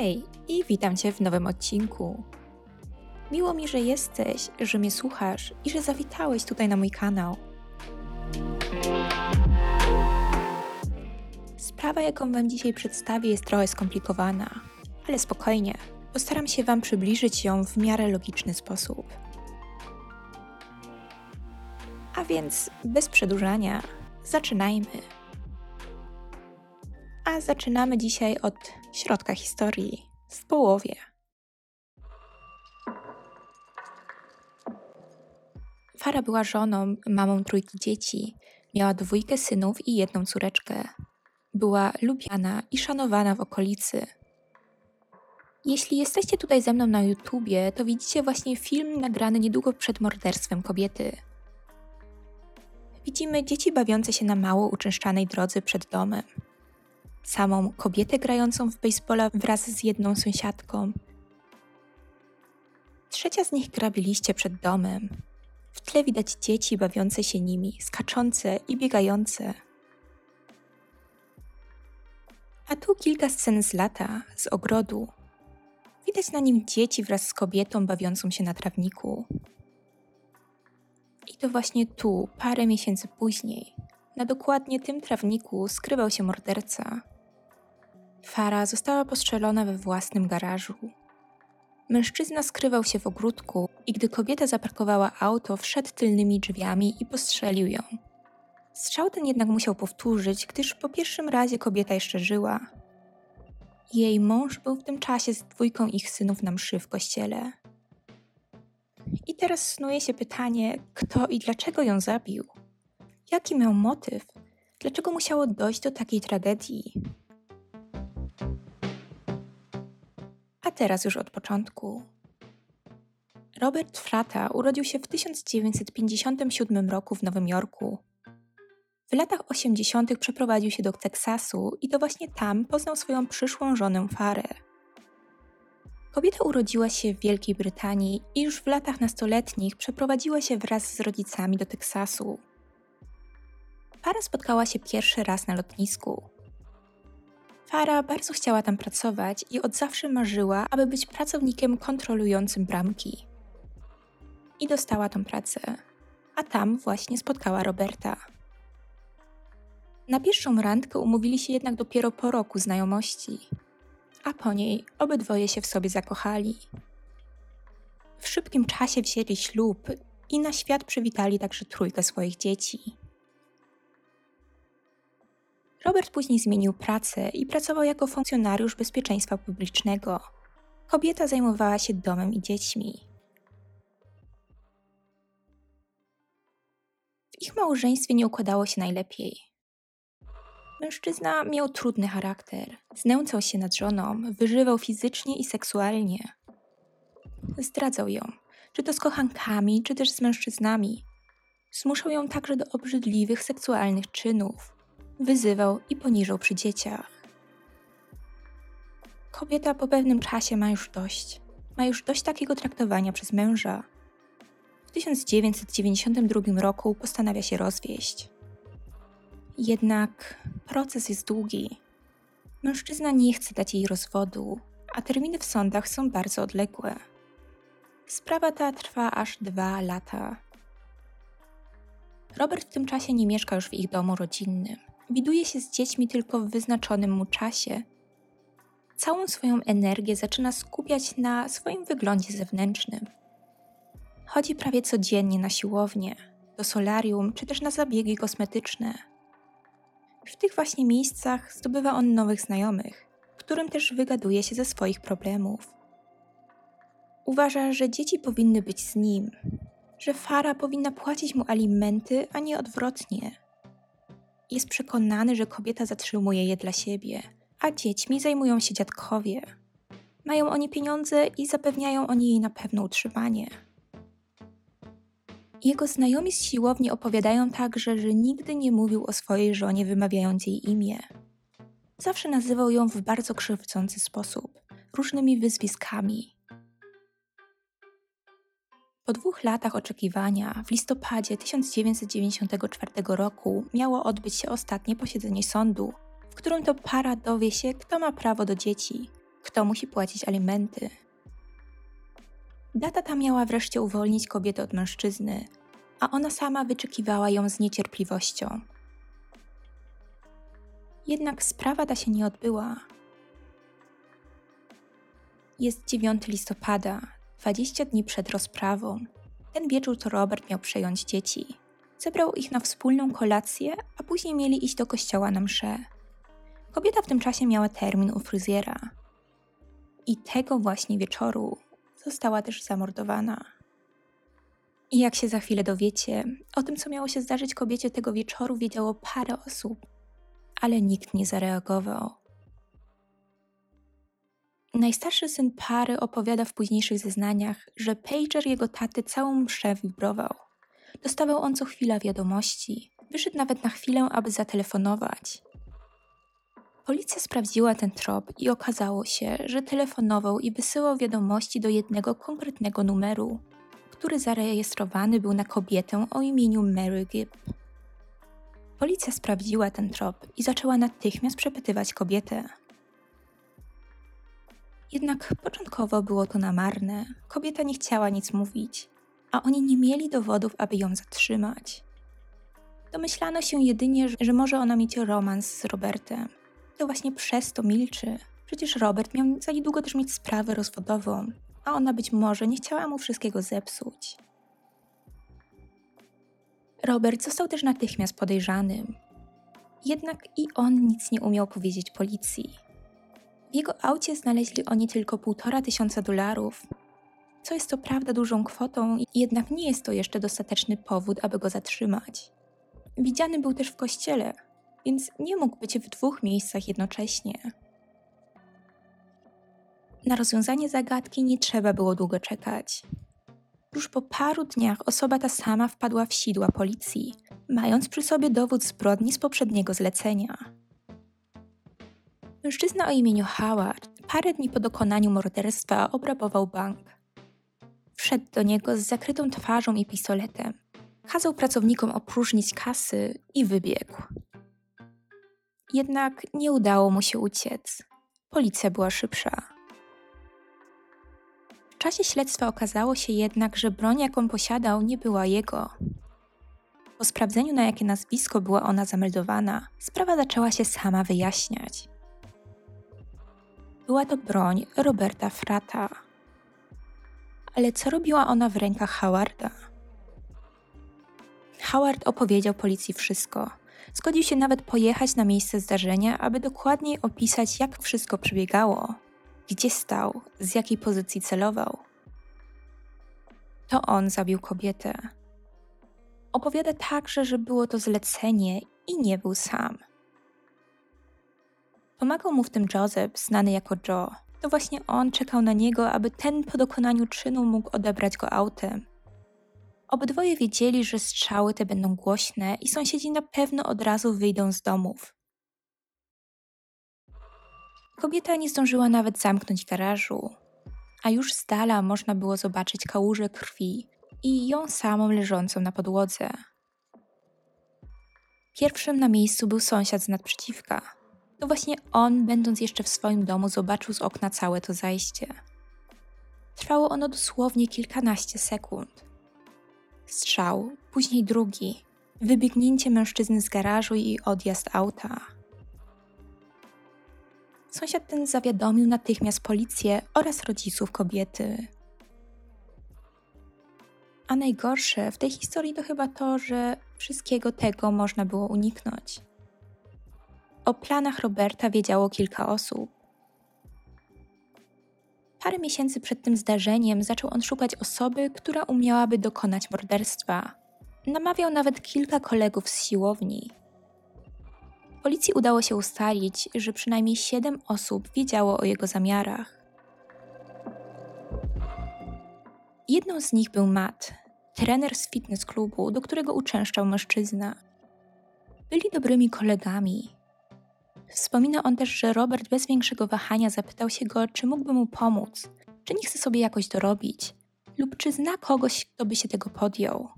Hej i witam Cię w nowym odcinku. Miło mi, że jesteś, że mnie słuchasz i że zawitałeś tutaj na mój kanał. Sprawa, jaką Wam dzisiaj przedstawię, jest trochę skomplikowana, ale spokojnie, postaram się Wam przybliżyć ją w miarę logiczny sposób. A więc, bez przedłużania, zaczynajmy. A zaczynamy dzisiaj od środka historii, w połowie. Fara była żoną, mamą trójki dzieci, miała dwójkę synów i jedną córeczkę. Była lubiana i szanowana w okolicy. Jeśli jesteście tutaj ze mną na YouTubie, to widzicie właśnie film nagrany niedługo przed morderstwem kobiety. Widzimy dzieci bawiące się na mało uczęszczanej drodze przed domem samą kobietę grającą w baseballa wraz z jedną sąsiadką. Trzecia z nich gra liście przed domem. W tle widać dzieci bawiące się nimi, skaczące i biegające. A tu kilka scen z lata, z ogrodu. Widać na nim dzieci wraz z kobietą bawiącą się na trawniku. I to właśnie tu, parę miesięcy później, na dokładnie tym trawniku skrywał się morderca. Fara została postrzelona we własnym garażu. Mężczyzna skrywał się w ogródku i gdy kobieta zaparkowała auto, wszedł tylnymi drzwiami i postrzelił ją. Strzał ten jednak musiał powtórzyć, gdyż po pierwszym razie kobieta jeszcze żyła. Jej mąż był w tym czasie z dwójką ich synów na mszy w kościele. I teraz snuje się pytanie, kto i dlaczego ją zabił? Jaki miał motyw? Dlaczego musiało dojść do takiej tragedii? A teraz już od początku. Robert Frata urodził się w 1957 roku w Nowym Jorku. W latach 80. przeprowadził się do Teksasu i to właśnie tam poznał swoją przyszłą żonę Farę. Kobieta urodziła się w Wielkiej Brytanii i już w latach nastoletnich przeprowadziła się wraz z rodzicami do Teksasu. Para spotkała się pierwszy raz na lotnisku. Fara bardzo chciała tam pracować i od zawsze marzyła, aby być pracownikiem kontrolującym bramki. I dostała tą pracę, a tam właśnie spotkała Roberta. Na pierwszą randkę umówili się jednak dopiero po roku znajomości, a po niej obydwoje się w sobie zakochali. W szybkim czasie wzięli ślub i na świat przywitali także trójkę swoich dzieci. Robert później zmienił pracę i pracował jako funkcjonariusz bezpieczeństwa publicznego. Kobieta zajmowała się domem i dziećmi. W ich małżeństwie nie układało się najlepiej. Mężczyzna miał trudny charakter, znęcał się nad żoną, wyżywał fizycznie i seksualnie. Zdradzał ją, czy to z kochankami, czy też z mężczyznami. Zmuszał ją także do obrzydliwych seksualnych czynów wyzywał i poniżał przy dzieciach. Kobieta po pewnym czasie ma już dość. Ma już dość takiego traktowania przez męża. W 1992 roku postanawia się rozwieść. Jednak proces jest długi. Mężczyzna nie chce dać jej rozwodu, a terminy w sądach są bardzo odległe. Sprawa ta trwa aż dwa lata. Robert w tym czasie nie mieszka już w ich domu rodzinnym widuje się z dziećmi tylko w wyznaczonym mu czasie. Całą swoją energię zaczyna skupiać na swoim wyglądzie zewnętrznym. Chodzi prawie codziennie na siłownię, do solarium czy też na zabiegi kosmetyczne. W tych właśnie miejscach zdobywa on nowych znajomych, którym też wygaduje się ze swoich problemów. Uważa, że dzieci powinny być z nim, że Fara powinna płacić mu alimenty, a nie odwrotnie jest przekonany, że kobieta zatrzymuje je dla siebie, a dziećmi zajmują się dziadkowie. Mają oni pieniądze i zapewniają oni jej na pewne utrzymanie. Jego znajomi z siłowni opowiadają także, że nigdy nie mówił o swojej żonie wymawiając jej imię. Zawsze nazywał ją w bardzo krzywdzący sposób, różnymi wyzwiskami, po dwóch latach oczekiwania, w listopadzie 1994 roku miało odbyć się ostatnie posiedzenie sądu, w którym to para dowie się, kto ma prawo do dzieci, kto musi płacić alimenty. Data ta miała wreszcie uwolnić kobietę od mężczyzny, a ona sama wyczekiwała ją z niecierpliwością. Jednak sprawa ta się nie odbyła. Jest 9 listopada, 20 dni przed rozprawą. Ten wieczór to Robert miał przejąć dzieci. Zebrał ich na wspólną kolację, a później mieli iść do kościoła na mszę. Kobieta w tym czasie miała termin u fryzjera. I tego właśnie wieczoru została też zamordowana. I jak się za chwilę dowiecie, o tym, co miało się zdarzyć kobiecie tego wieczoru, wiedziało parę osób, ale nikt nie zareagował. Najstarszy syn pary opowiada w późniejszych zeznaniach, że pager jego taty całą mszę wibrował. Dostawał on co chwila wiadomości. Wyszedł nawet na chwilę, aby zatelefonować. Policja sprawdziła ten trop i okazało się, że telefonował i wysyłał wiadomości do jednego konkretnego numeru, który zarejestrowany był na kobietę o imieniu Mary Gibb. Policja sprawdziła ten trop i zaczęła natychmiast przepytywać kobietę. Jednak początkowo było to na marne. Kobieta nie chciała nic mówić, a oni nie mieli dowodów, aby ją zatrzymać. Domyślano się jedynie, że może ona mieć romans z Robertem. To właśnie przez to milczy. Przecież Robert miał za niedługo też mieć sprawę rozwodową, a ona być może nie chciała mu wszystkiego zepsuć. Robert został też natychmiast podejrzanym. Jednak i on nic nie umiał powiedzieć policji. W jego aucie znaleźli oni tylko półtora tysiąca dolarów, co jest to prawda dużą kwotą, jednak nie jest to jeszcze dostateczny powód, aby go zatrzymać. Widziany był też w kościele, więc nie mógł być w dwóch miejscach jednocześnie. Na rozwiązanie zagadki nie trzeba było długo czekać. Już po paru dniach osoba ta sama wpadła w sidła policji, mając przy sobie dowód zbrodni z poprzedniego zlecenia. Mężczyzna o imieniu Howard parę dni po dokonaniu morderstwa obrabował bank. Wszedł do niego z zakrytą twarzą i pistoletem. Kazał pracownikom opróżnić kasy i wybiegł. Jednak nie udało mu się uciec. Policja była szybsza. W czasie śledztwa okazało się jednak, że broń, jaką posiadał, nie była jego. Po sprawdzeniu, na jakie nazwisko była ona zameldowana, sprawa zaczęła się sama wyjaśniać. Była to broń Roberta Frata. Ale co robiła ona w rękach Howarda? Howard opowiedział policji wszystko. Zgodził się nawet pojechać na miejsce zdarzenia, aby dokładniej opisać, jak wszystko przebiegało, gdzie stał, z jakiej pozycji celował. To on zabił kobietę. Opowiada także, że było to zlecenie i nie był sam. Pomagał mu w tym Joseph, znany jako Joe. To właśnie on czekał na niego, aby ten po dokonaniu czynu mógł odebrać go autem. Obydwoje wiedzieli, że strzały te będą głośne i sąsiedzi na pewno od razu wyjdą z domów. Kobieta nie zdążyła nawet zamknąć garażu, a już z dala można było zobaczyć kałużę krwi i ją samą leżącą na podłodze. Pierwszym na miejscu był sąsiad z nadprzeciwka. To właśnie on, będąc jeszcze w swoim domu, zobaczył z okna całe to zajście. Trwało ono dosłownie kilkanaście sekund. Strzał, później drugi, wybiegnięcie mężczyzny z garażu i odjazd auta. Sąsiad ten zawiadomił natychmiast policję oraz rodziców kobiety. A najgorsze w tej historii to chyba to, że wszystkiego tego można było uniknąć. O planach Roberta wiedziało kilka osób. Parę miesięcy przed tym zdarzeniem zaczął on szukać osoby, która umiałaby dokonać morderstwa. Namawiał nawet kilka kolegów z siłowni. Policji udało się ustalić, że przynajmniej siedem osób wiedziało o jego zamiarach. Jedną z nich był Matt, trener z fitness klubu, do którego uczęszczał mężczyzna. Byli dobrymi kolegami, Wspomina on też, że Robert bez większego wahania zapytał się go, czy mógłby mu pomóc, czy nie chce sobie jakoś dorobić, lub czy zna kogoś, kto by się tego podjął.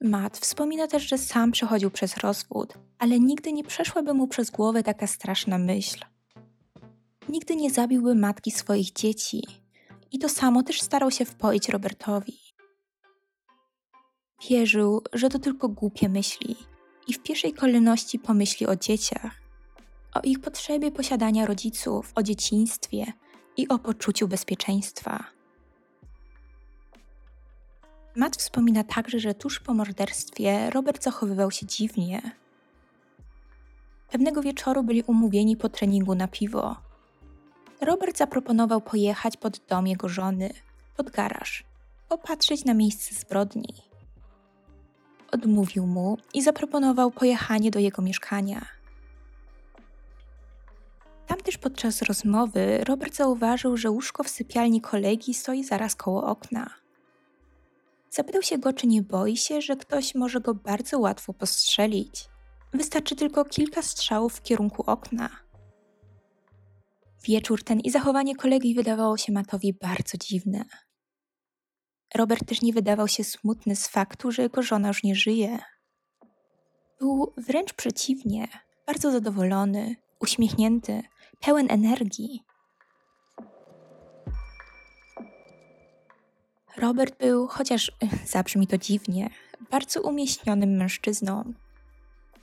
Matt wspomina też, że sam przechodził przez rozwód, ale nigdy nie przeszłaby mu przez głowę taka straszna myśl. nigdy nie zabiłby matki swoich dzieci. I to samo też starał się wpoić Robertowi. Wierzył, że to tylko głupie myśli i w pierwszej kolejności pomyśli o dzieciach, o ich potrzebie posiadania rodziców, o dzieciństwie i o poczuciu bezpieczeństwa. Matt wspomina także, że tuż po morderstwie Robert zachowywał się dziwnie. Pewnego wieczoru byli umówieni po treningu na piwo. Robert zaproponował pojechać pod dom jego żony, pod garaż, popatrzeć na miejsce zbrodni. Odmówił mu i zaproponował pojechanie do jego mieszkania. Tam też podczas rozmowy Robert zauważył, że łóżko w sypialni kolegi stoi zaraz koło okna. Zapytał się go, czy nie boi się, że ktoś może go bardzo łatwo postrzelić. Wystarczy tylko kilka strzałów w kierunku okna. Wieczór ten i zachowanie kolegi wydawało się Matowi bardzo dziwne. Robert też nie wydawał się smutny z faktu, że jego żona już nie żyje. Był wręcz przeciwnie, bardzo zadowolony, uśmiechnięty, pełen energii. Robert był, chociaż zabrzmi to dziwnie, bardzo umieśnionym mężczyzną.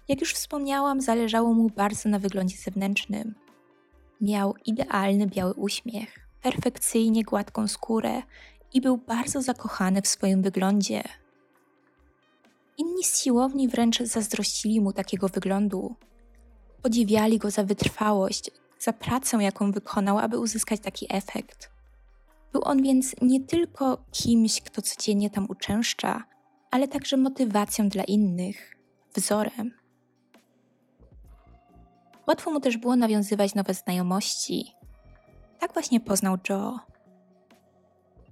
Jak już wspomniałam, zależało mu bardzo na wyglądzie zewnętrznym. Miał idealny biały uśmiech, perfekcyjnie gładką skórę i był bardzo zakochany w swoim wyglądzie. Inni z siłowni wręcz zazdrościli mu takiego wyglądu. Podziwiali go za wytrwałość, za pracę, jaką wykonał, aby uzyskać taki efekt. Był on więc nie tylko kimś, kto codziennie tam uczęszcza, ale także motywacją dla innych, wzorem. Łatwo mu też było nawiązywać nowe znajomości. Tak właśnie poznał Joe.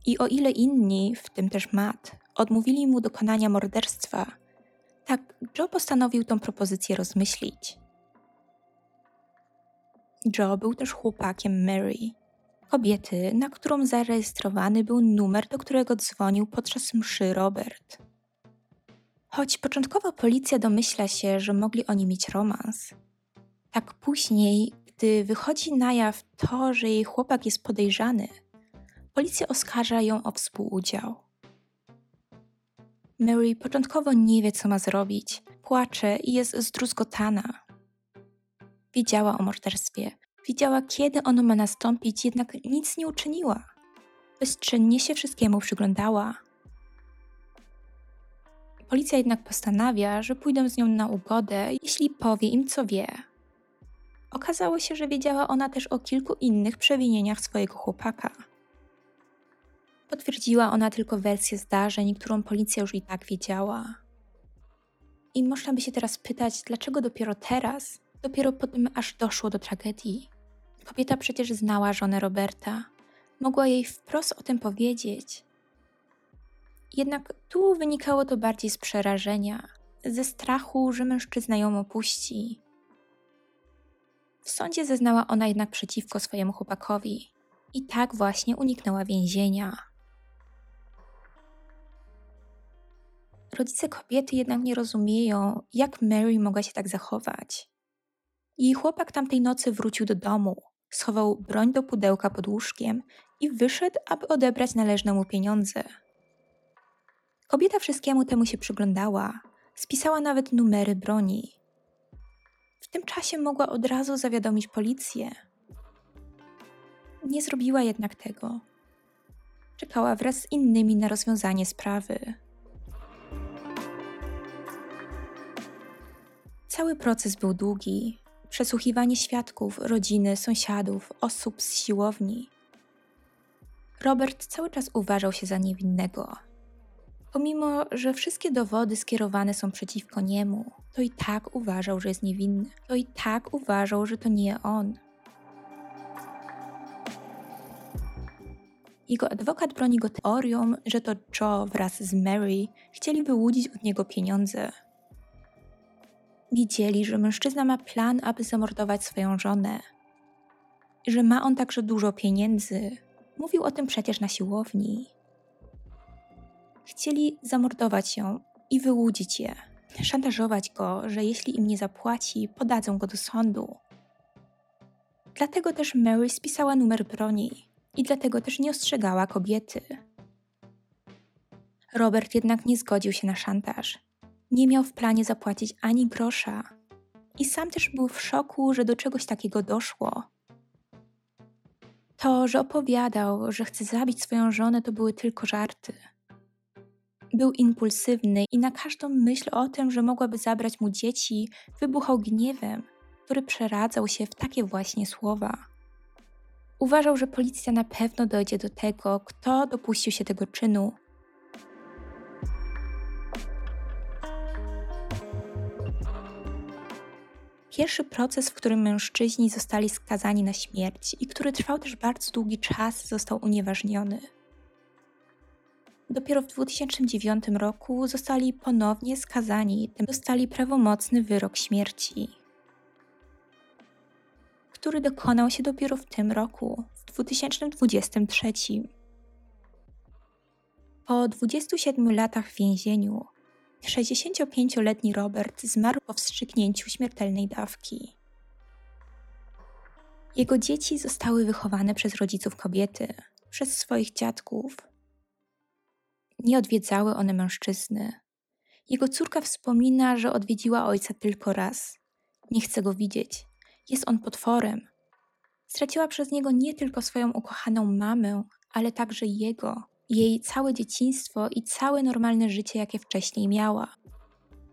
I o ile inni, w tym też Matt, odmówili mu dokonania morderstwa, tak Joe postanowił tą propozycję rozmyślić. Joe był też chłopakiem Mary, kobiety, na którą zarejestrowany był numer, do którego dzwonił podczas mszy Robert. Choć początkowo policja domyśla się, że mogli oni mieć romans, tak później, gdy wychodzi na jaw to, że jej chłopak jest podejrzany, policja oskarża ją o współudział. Mary początkowo nie wie, co ma zrobić, płacze i jest zdruzgotana. Wiedziała o morderstwie, wiedziała, kiedy ono ma nastąpić, jednak nic nie uczyniła. Bezczynnie się wszystkiemu przyglądała. Policja jednak postanawia, że pójdą z nią na ugodę, jeśli powie im, co wie. Okazało się, że wiedziała ona też o kilku innych przewinieniach swojego chłopaka. Potwierdziła ona tylko wersję zdarzeń, którą policja już i tak wiedziała. I można by się teraz pytać, dlaczego dopiero teraz, dopiero po tym aż doszło do tragedii. Kobieta przecież znała żonę Roberta, mogła jej wprost o tym powiedzieć. Jednak tu wynikało to bardziej z przerażenia, ze strachu, że mężczyzna ją opuści. W sądzie zeznała ona jednak przeciwko swojemu chłopakowi i tak właśnie uniknęła więzienia. Rodzice kobiety jednak nie rozumieją, jak Mary mogła się tak zachować. Jej chłopak tamtej nocy wrócił do domu, schował broń do pudełka pod łóżkiem i wyszedł, aby odebrać należne mu pieniądze. Kobieta wszystkiemu temu się przyglądała, spisała nawet numery broni. W tym czasie mogła od razu zawiadomić policję. Nie zrobiła jednak tego. Czekała wraz z innymi na rozwiązanie sprawy. Cały proces był długi, przesłuchiwanie świadków, rodziny, sąsiadów, osób z siłowni. Robert cały czas uważał się za niewinnego. Pomimo, że wszystkie dowody skierowane są przeciwko niemu, to i tak uważał, że jest niewinny. To i tak uważał, że to nie on. Jego adwokat broni go teorią, że to Joe wraz z Mary chcieli wyłudzić od niego pieniądze, Wiedzieli, że mężczyzna ma plan, aby zamordować swoją żonę. Że ma on także dużo pieniędzy. Mówił o tym przecież na siłowni. Chcieli zamordować ją i wyłudzić je, szantażować go, że jeśli im nie zapłaci, podadzą go do sądu. Dlatego też Mary spisała numer broni i dlatego też nie ostrzegała kobiety. Robert jednak nie zgodził się na szantaż. Nie miał w planie zapłacić ani grosza. I sam też był w szoku, że do czegoś takiego doszło. To, że opowiadał, że chce zabić swoją żonę, to były tylko żarty. Był impulsywny i na każdą myśl o tym, że mogłaby zabrać mu dzieci, wybuchał gniewem, który przeradzał się w takie właśnie słowa. Uważał, że policja na pewno dojdzie do tego, kto dopuścił się tego czynu. Pierwszy proces, w którym mężczyźni zostali skazani na śmierć i który trwał też bardzo długi czas, został unieważniony. Dopiero w 2009 roku zostali ponownie skazani, tym dostali prawomocny wyrok śmierci, który dokonał się dopiero w tym roku, w 2023. Po 27 latach w więzieniu, 65-letni Robert zmarł po wstrzyknięciu śmiertelnej dawki. Jego dzieci zostały wychowane przez rodziców kobiety, przez swoich dziadków, nie odwiedzały one mężczyzny. Jego córka wspomina, że odwiedziła ojca tylko raz. Nie chce go widzieć. Jest on potworem. Straciła przez niego nie tylko swoją ukochaną mamę, ale także jego, jej całe dzieciństwo i całe normalne życie, jakie wcześniej miała.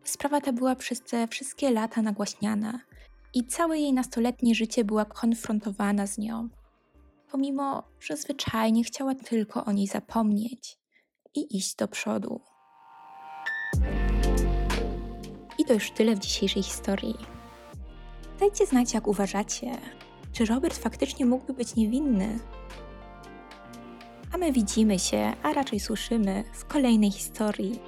Sprawa ta była przez te wszystkie lata nagłaśniana i całe jej nastoletnie życie była konfrontowana z nią, pomimo że zwyczajnie chciała tylko o niej zapomnieć i iść do przodu. I to już tyle w dzisiejszej historii. Dajcie znać, jak uważacie. Czy Robert faktycznie mógłby być niewinny? My widzimy się, a raczej słyszymy w kolejnej historii